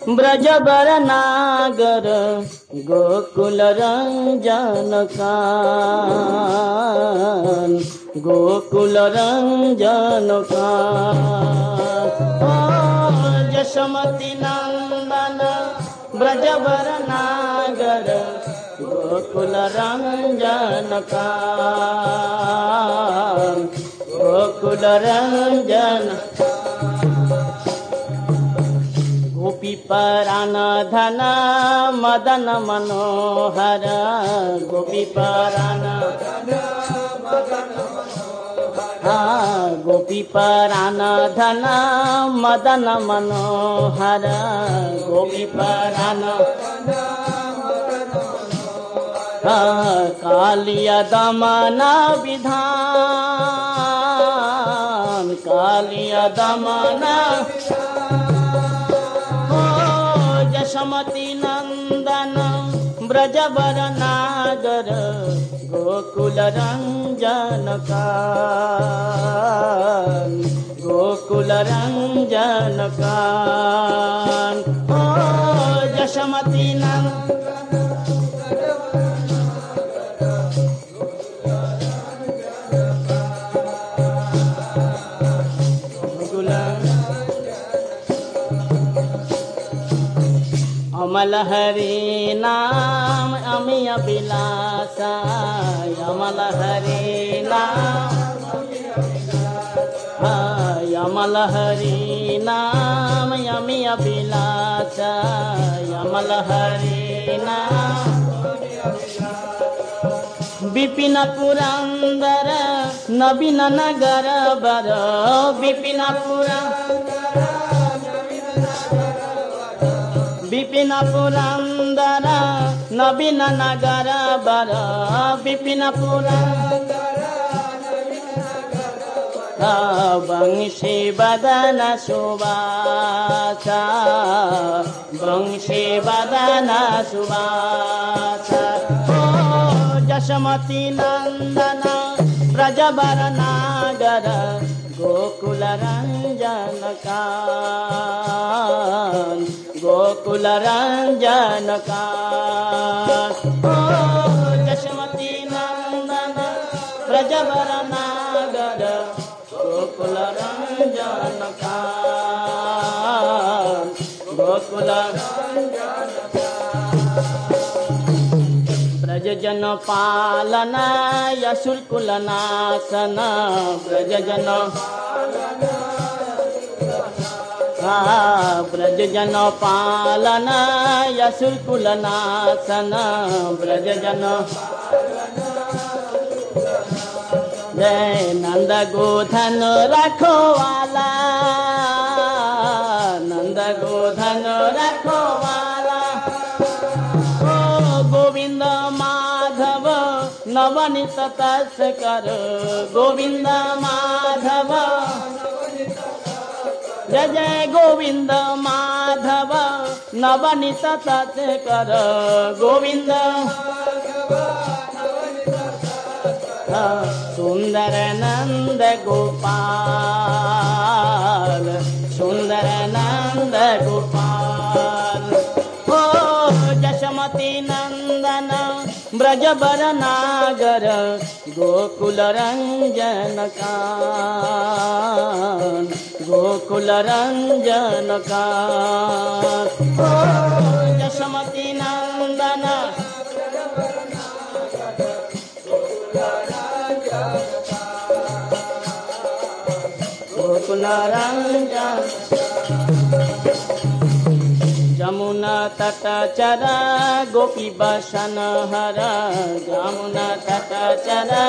ब्रजबर नागर गोकुल रञ्जन गोकुल रञ्जन जसमति नन्दन ब्रजबर नागर गोकुल रञ्जन गोकुल रञ्जन गोपी परान धन मदन मनोहर। गोपी परान गोपी परान धन मदन मनोहर। गोपी परान कालिया दमन विधान। कालिया दमन मति नन्दन व्रजवरनागर गोकुल रञ्जनकार गोकुल रञ्जनकारमती न আমার হরি নাম, আমি অবিলাসায় আমার হরি নাম আমার হরে নাম, আমি অবিলাসায় আমার হরি নাম। বিপিন পুরন্দর, নবীন নগর বর। বিপিন পুরান্দর বিপিনা পুরান্দরা, নবীন নগর, বর। বিপিন পুরান্দরা বংশী বদন শুভাচা বংশী বদন সুবাস। ও যশমতি নন্দন, ব্রজবর নাগর, গোকুল রঞ্জন কা गोकुल रञ्जन गोकुल रञ्जन जशमती नन्दन ब्रजवर नागर गोकुल रंजन का गोकुल ब्रजजन पालन यसुल्कुल नाशन ब्रजजन ब्रजजन ब्रज जन पालन यशु जय नन्द गोधन रखोवाला। नन्द गोधन रखोवाला। ओ गोविन्द माधव नवनित तस्कर। गोविन्द माधव जय जय गोविन्द माधव नवनि सतत ग गोविन्द। सुन्दर नन्द गोपाल सुन्दर नन्द गोपाल। हो जशमति नन्दन ब्रजबर नागर गोकुल रंजन कान गोकुल रंजन कान ओ जशमती नंदन गोकुल रंजन जमुना तट चरा गोपी बसन हर जमुना तट चरा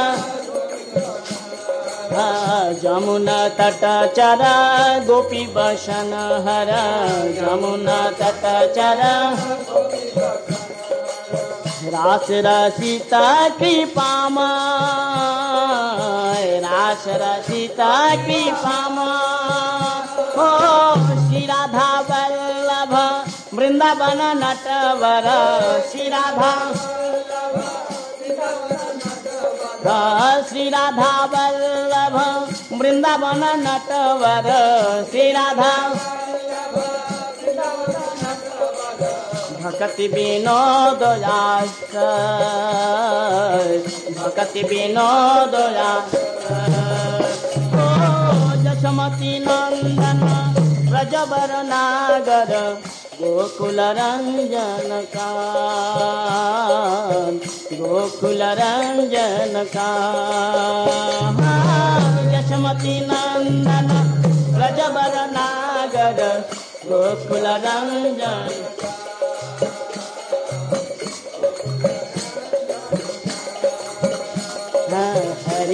जमुना तट चरा गोपी बसन हर जमुना तट चरा रास वृंदावन नटवर श्री राधा श्री राधा वल्लभ वृंदावन नटवर श्री राधा भक्ति विनोद भक्ति विनोद जसमती नंदन ब्रजबर नागर गोकुल रञ्जनकार गोकुल यशमती नन्दन प्रजवरनागर गोकुल रञ्जन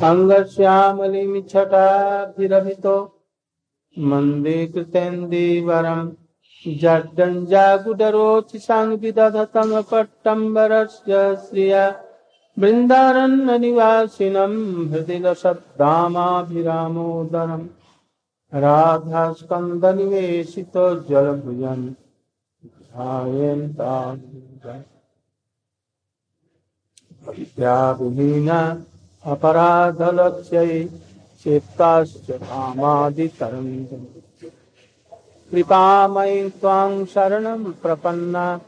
का अङ्गश्यामलिमिच्छटाभिरभितो मन्दे कृतेन्दीवरम् जड्डञ्जागुडरोचिसाङ्विदधतमपट्टम्बरस्य श्रिया। बृन्दारण्यनिवासिनम् हृदि लसद्धामाभिरामोदरम् राधास्कन्दनिवेशितो जलभुजन् विद्याविहीना अपराधलक्ष्यै चेत्ताश्च कामादितरङ्गम्। कृपामयि त्वां शरणं प्रपन्ना।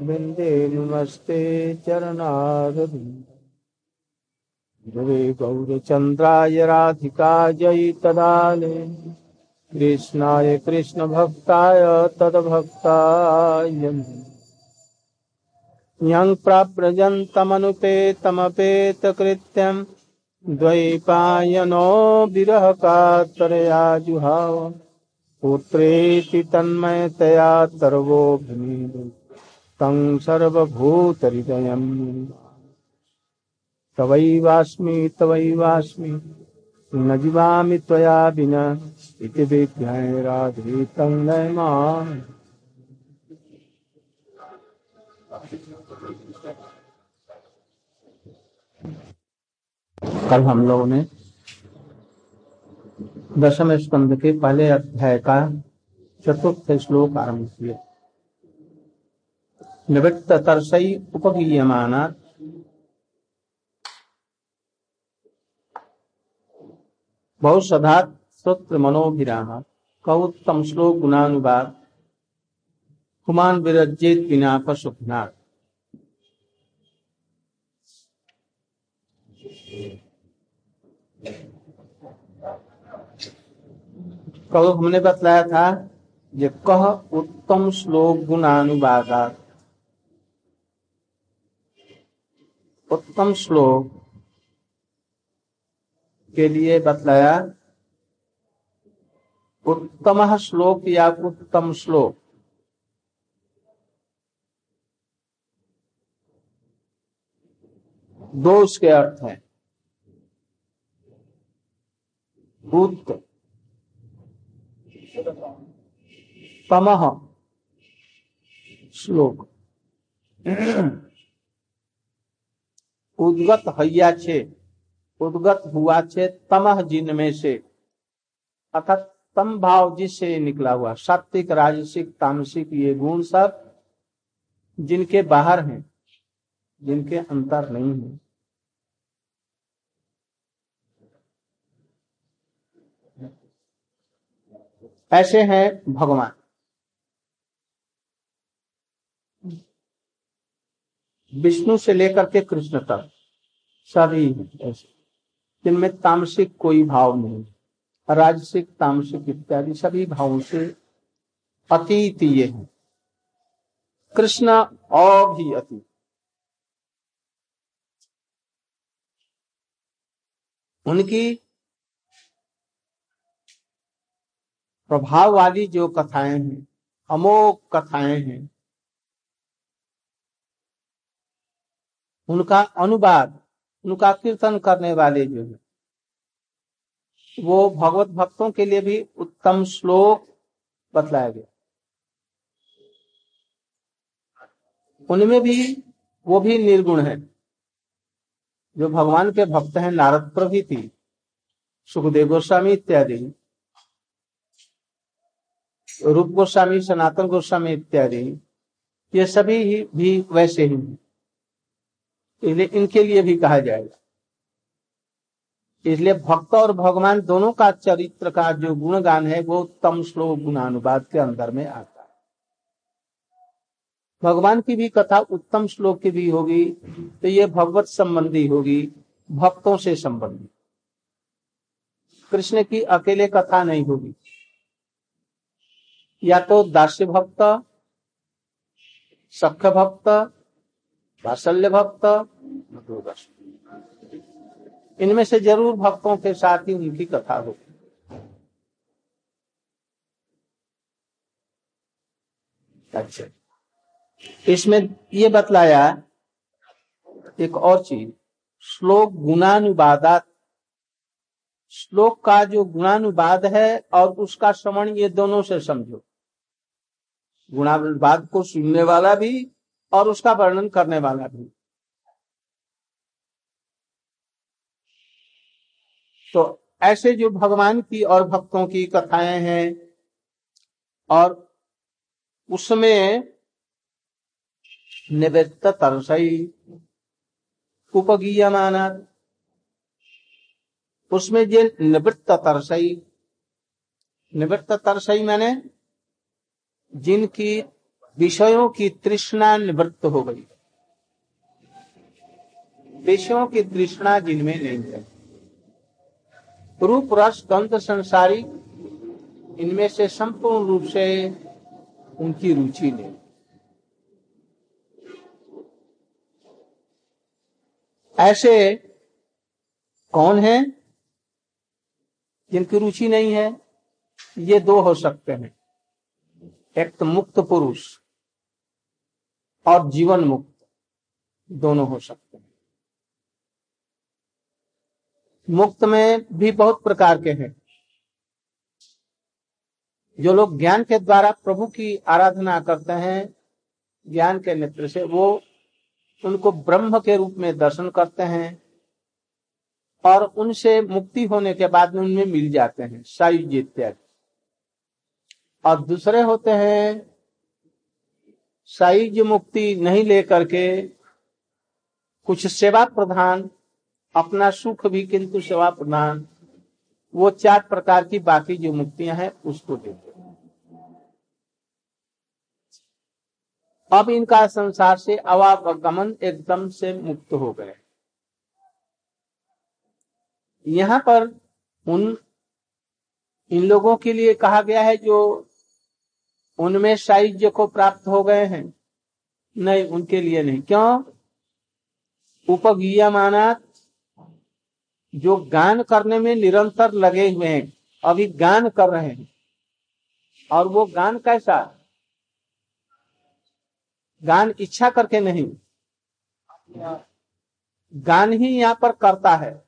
वृन्दे नमस्ते चरणारविन्दे गौरचन्द्राय राधिकायै तदाले। कृष्णाय कृष्णभक्ताय तद्भक्ताय यं प्राव्रजन्तमनुपेतमपेतकृत्यं द्वैपायनो विरहकातरया जुहाव पुत्रेति तन्मयतया सर्वोऽभिनीत तं सर्वभूतहृदयम्। तवैवास्मि तवैवास्मि, न जीवामि त्वया विना इति विज्ञाय राधे तं नयमा कल हम लोगों ने दशम स्कंद के पहले अध्याय का चतुर्थ श्लोक आरंभ किया। निवृत्त तरसई उपगीयमाना। बहुत सदात सूत्र मनोभिराम। का उत्तम श्लोक गुणानुवाद। कुमान विरजित बिना पशुनाथ कल हमने बतलाया था ये कह उत्तम श्लोक गुणानुवादा उत्तम श्लोक के लिए बतलाया, उत्तम श्लोक या उत्तम श्लोक? दो उसके अर्थ हैं। उत्त तमह श्लोक। उद्गत हैया छे, उद्गत हुआ छे तमह जिन में से। अर्थात तम भाव जिससे निकला हुआ, सात्विक, राजसिक, तामसिक, ये गुण सब जिनके बाहर हैं, जिनके अंतर नहीं है। ऐसे हैं भगवान। विष्णु से लेकर के कृष्ण तक, सभी ऐसे। जिनमें तामसिक कोई भाव नहीं राजसिक तामसिक इत्यादि सभी भावों से अतीत ये हैं। कृष्ण और भी अतीत। उनकी प्रभाव वाली जो कथाएँ हैं अमोक कथाएँ हैं, उनका अनुवाद, उनका कीर्तन करने वाले जो है, वो भगवत भक्तों के लिए भी उत्तम श्लोक बतलाया गया। उनमें भी, वो भी निर्गुण है। जो भगवान के भक्त हैं, नारद प्रभृति, सुखदेव गोस्वामी इत्यादि। रूप गोस्वामी, सनातन गोस्वामी इत्यादि, ये सभी ही भी वैसे ही हैं। इसलिए इनके लिए भी कहा जाएगा। इसलिए भक्त और भगवान दोनों का चरित्र का जो गुणगान है, वो उत्तम श्लोक गुणानुवाद के अंदर में आता है। भगवान की भी कथा उत्तम श्लोक की भी होगी तो ये भगवत संबंधी होगी, भक्तों से संबंधी। कृष्ण की अकेले कथा नहीं होगी। या तो दास्य भक्त सख्य भक्त वात्सल्य भक्त इनमें से ज़रूर भक्तों के साथ ही उनकी कथा होगी अच्छा। इसमें ये बतलाया, एक और चीज़, श्लोक गुणानुवादात। श्लोक का जो गुणानुवाद है और उसका श्रवण ये दोनों से समझो। गुणानुवाद को सुनने वाला भी और उसका वर्णन करने वाला भी। तो ऐसे जो भगवान की और भक्तों की कथाएँ हैं और उसमें निवृत्त तरसई, उपगीय माना उसमें जो निवृत्त तरसई निवृत्त तरसई मैंने जिनकी विषयों की तृष्णा निवृत्त हो गई। विषयों की तृष्णा जिनमें नहीं है। रूप, रस, गंध, संसारी, इनमें से संपूर्ण रूप से उनकी रुचि नहीं। ऐसे कौन है जिनकी रुचि नहीं है? ये दो हो सकते हैं। एक तो मुक्त पुरुष और जीवन मुक्त दोनों हो सकते हैं। मुक्त में भी बहुत प्रकार के हैं। जो लोग ज्ञान के द्वारा प्रभु की आराधना करते हैं, ज्ञान के नेत्र से, वो उनको ब्रह्म के रूप में दर्शन करते हैं और उनसे मुक्ति होने के बाद में उनमें मिल जाते हैं सायुज इत्यादि। और दूसरे होते हैं, साइज़ मुक्ति नहीं लेकर के कुछ सेवा प्रधान, अपना सुख भी किंतु सेवा प्रधान, वो चार प्रकार की बाकी जो मुक्तियाँ हैं, उसको देते अब इनका संसार से अवागमन एकदम से मुक्त हो गए। यहाँ पर उन, इन लोगों के लिए कहा गया है जो उनमें साहित्य को प्राप्त हो गए हैं। नहीं, उनके लिए नहीं। क्यों? उपगीय माना जो गान करने में निरंतर लगे हुए हैं, अभी गान कर रहे हैं। और वो गान कैसा? गान इच्छा करके नहीं। गान ही यहाँ पर करता है।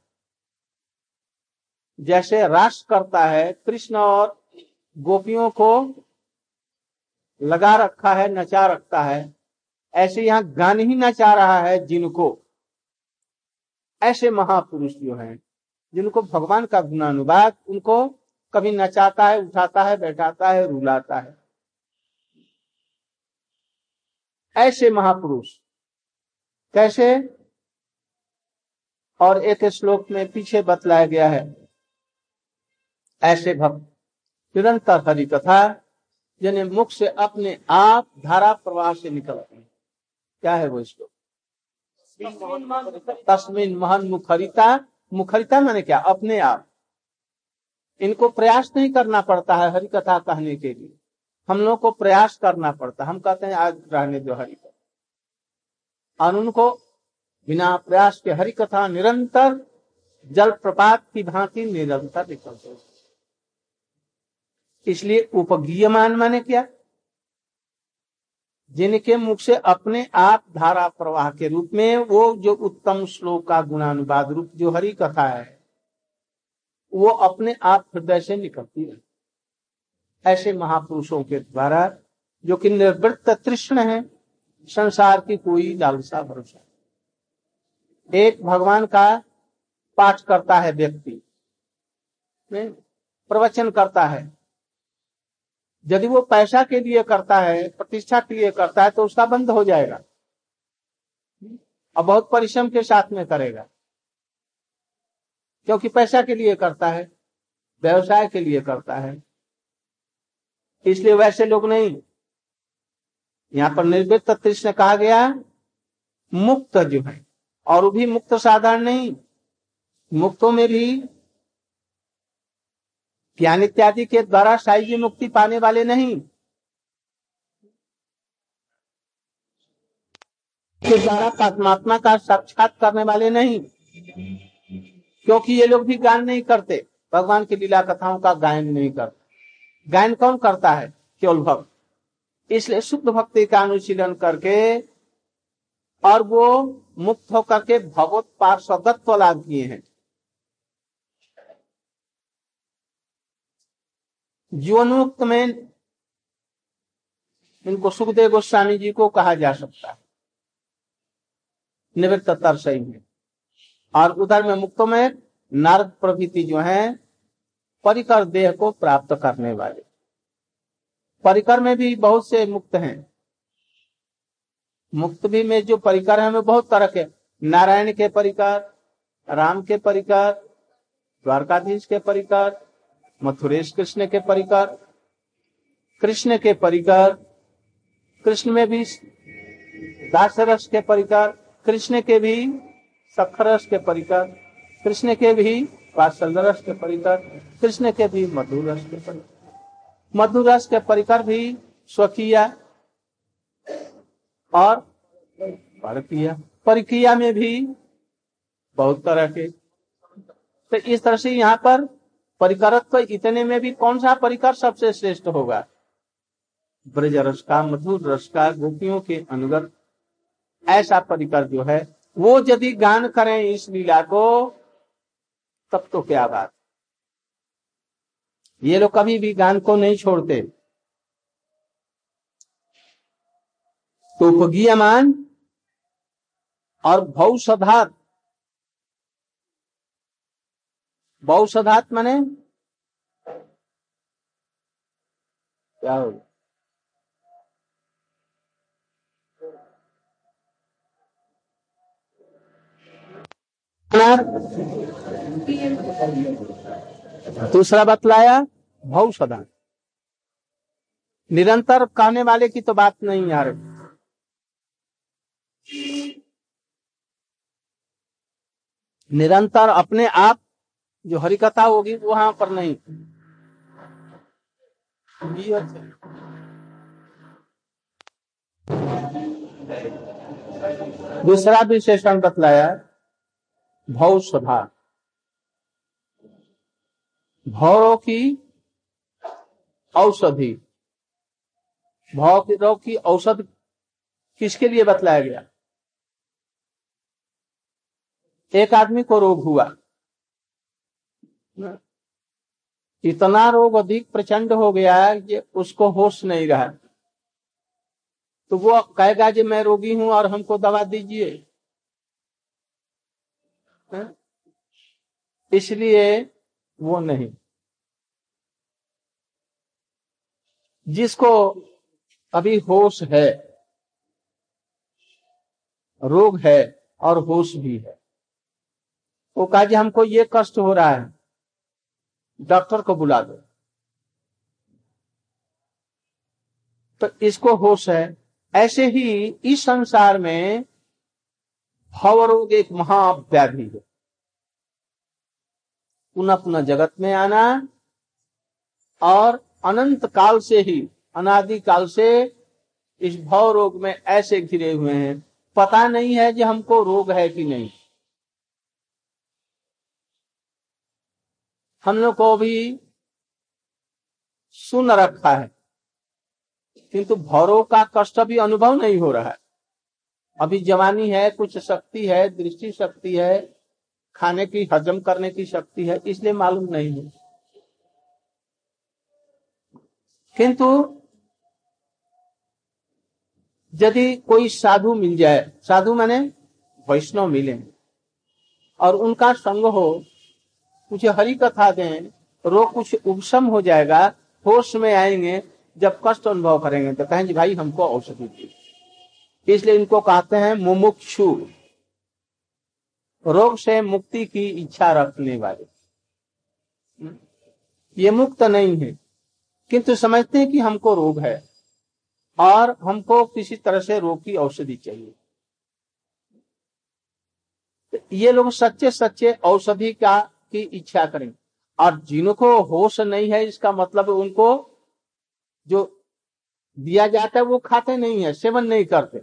जैसे राष्ट्र करता है, कृष्ण और गोपियों को लगा रखा है, नचा रखता है। ऐसे यहाँ गान ही नचा रहा है जिनको। ऐसे महापुरुष जो हैं, जिनको भगवान का गुणानुवाद, उनको कभी नचाता है, उठाता है, बैठाता है, रुलाता है। ऐसे महापुरुष, कैसे? और एक श्लोक में पीछे बतलाया गया है। ऐसे भक्त, निरंतर हरि कथा यानी मुख से अपने आप धारा प्रवाह से निकलते हैं। क्या है वो श्लोक तस्मिन महन मुखरिता। मुखरिता मैंने क्या? अपने आप। इनको प्रयास नहीं करना पड़ता है हरि कथा कहने के लिए। हम लोग को प्रयास करना पड़ता हम कहते हैं, आज रहने दो हरि कथा और उनको बिना प्रयास के हरि कथा निरंतर जल प्रपात की भांति निरंतर निकलते इसलिए उपगीयमान माने क्या? जिनके मुख से अपने आप धारा प्रवाह के रूप में वो जो उत्तम श्लोक का गुणानुवाद रूप जो हरि कथा है, वो अपने आप हृदय से निकलती है। ऐसे महापुरुषों के द्वारा जो कि निर्वृत्त तृष्ण है, संसार की कोई लालसा भरोसा एक भगवान का पाठ करता है व्यक्ति प्रवचन करता है। यदि वो पैसा के लिए करता है, प्रतिष्ठा के लिए करता है तो उसका बंद हो जाएगा। और बहुत परिश्रम के साथ में करेगा। क्योंकि पैसा के लिए करता है, व्यवसाय के लिए करता है। इसलिए वैसे लोग नहीं। यहाँ पर निर्वृत्त कृष्ण कहा गया, मुक्त जो है। और वो भी मुक्त साधारण नहीं। मुक्तों में भी ज्ञान इत्यादि के द्वारा शाही मुक्ति पाने वाले नहीं। के द्वारा परमात्मा का साक्षात करने वाले नहीं। क्योंकि ये लोग भी गायन नहीं करते। भगवान की लीला कथाओं का गायन नहीं करते। गायन कौन करता है? केवल भक्त। इसलिए शुद्ध भक्ति का अनुशीलन करके और वो मुक्त होकर के भगवत पार्षदत्व लाभ किए हैं। जीवनमुक्त में इनको सुखदेव गोस्वामी जी को कहा जा सकता है। निवृत्त सही है और उधर में मुक्तों में नारद प्रभृति जो है, परिकर देह को प्राप्त करने वाले। परिकर में भी बहुत से मुक्त हैं। मुक्त भी में जो परिकर है बहुत तरह के। नारायण के परिकर, राम के परिकर, द्वारकाधीश के परिकर मथुरेश कृष्ण के परिकर, कृष्ण के परिकर, कृष्ण में भी दास रस के परिकर, कृष्ण के भी सखरस के परिकर, कृष्ण के भी वात्सल रस के परिकर, कृष्ण के भी मधुर रस के परिकर। मधुर रस के परिकर भी स्वकीय और परकिया। परिक्रिया में भी बहुत तरह के। तो इस तरह से यहाँ पर परिकरत्व इतने में भी कौन सा परिकर सबसे श्रेष्ठ होगा? ब्रज रस का, मधुर रस का, गोपियों के अनुगत ऐसा परिकर जो है, वो यदि गान करें इस लीला को, तब तो क्या बात। ये लोग कभी भी गान को नहीं छोड़ते। तो उपगीयमान और भौसधात बहुसधात माने क्या होगा दूसरा बतलाया भव सदा निरंतर कहने वाले की तो बात नहीं यार। निरंतर अपने आप जो हरिकथा होगी वहाँ पर नहीं। दूसरा विशेषण बतलाया भव सभा। भौरों की औषधि। भौ की औषध किसके लिए बतलाया गया? एक आदमी को रोग हुआ। इतना रोग अधिक प्रचंड हो गया है कि उसको होश नहीं रहा। तो वो कहेगा जी, मैं रोगी हूँ और हमको दवा दीजिए। इसलिए वो नहीं। जिसको अभी होश है, रोग है और होश भी है, वो कहा जी, हमको ये कष्ट हो रहा है। डॉक्टर को बुला दो। तो इसको होश है। ऐसे ही इस संसार में भव रोग एक महाव्याधि है। पुनः पुनः जगत में आना और अनंत काल से ही, अनादि काल से इस भाव रोग में ऐसे घिरे हुए हैं। पता नहीं है कि हमको रोग है कि नहीं। हम लोग को भी सुन रखा है। किंतु भौरों का कष्ट भी अनुभव नहीं हो रहा है। अभी जवानी है, कुछ शक्ति है, दृष्टि शक्ति है, खाने की, हजम करने की शक्ति है, इसलिए मालूम नहीं है। किंतु यदि कोई साधु मिल जाए, साधु माने वैष्णव मिले, और उनका संग हो कुछ हरी कथा दें रोग कुछ उपशम हो जाएगा, होश में आएँगे, जब कष्ट अनुभव करेंगे तो कहेंगे, भाई, हमको औषधि दी इसलिए इनको कहते हैं मुमुक्षु। रोग से मुक्ति की इच्छा रखने वाले। ये मुक्त नहीं है। किंतु समझते हैं कि हमको रोग है, और हमको किसी तरह से रोग की औषधि चाहिए। ये लोग सच्चे सच्चे औषधि का की इच्छा करें। और जिनको होश नहीं है, इसका मतलब उनको जो दिया जाता है, वो खाते नहीं है, सेवन नहीं करते।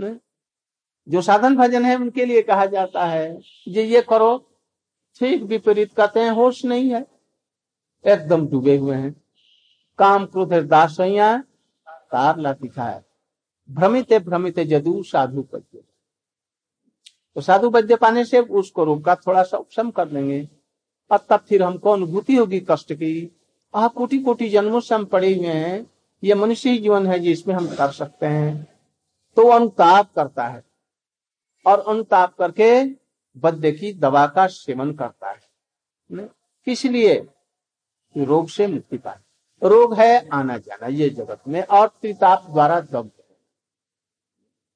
नहीं? जो साधन भजन है, उनके लिए कहा जाता है जे ये करो, ठीक विपरीत कहते हैं, होश नहीं है। एकदम डूबे हुए हैं। काम क्रोध दास तार ला दिखाए भ्रमित भ्रमित जदू साधु पद्य तो साधु वैद्य पाने से उसको रोग का थोड़ा सा उपशम कर देंगे और तब फिर हमको अनुभूति होगी कष्ट की। आ कोटि कोटि जन्मों से हम पड़े हुए हैं। ये मनुष्य जीवन है जिसमें हम कर सकते हैं। तो अनुताप करता है। और अनुताप करके वैद्य की दवा का सेवन करता है। इसलिए रोग से मुक्ति पाए। रोग है आना जाना, ये जगत में। और त्रिताप द्वारा दग्ध।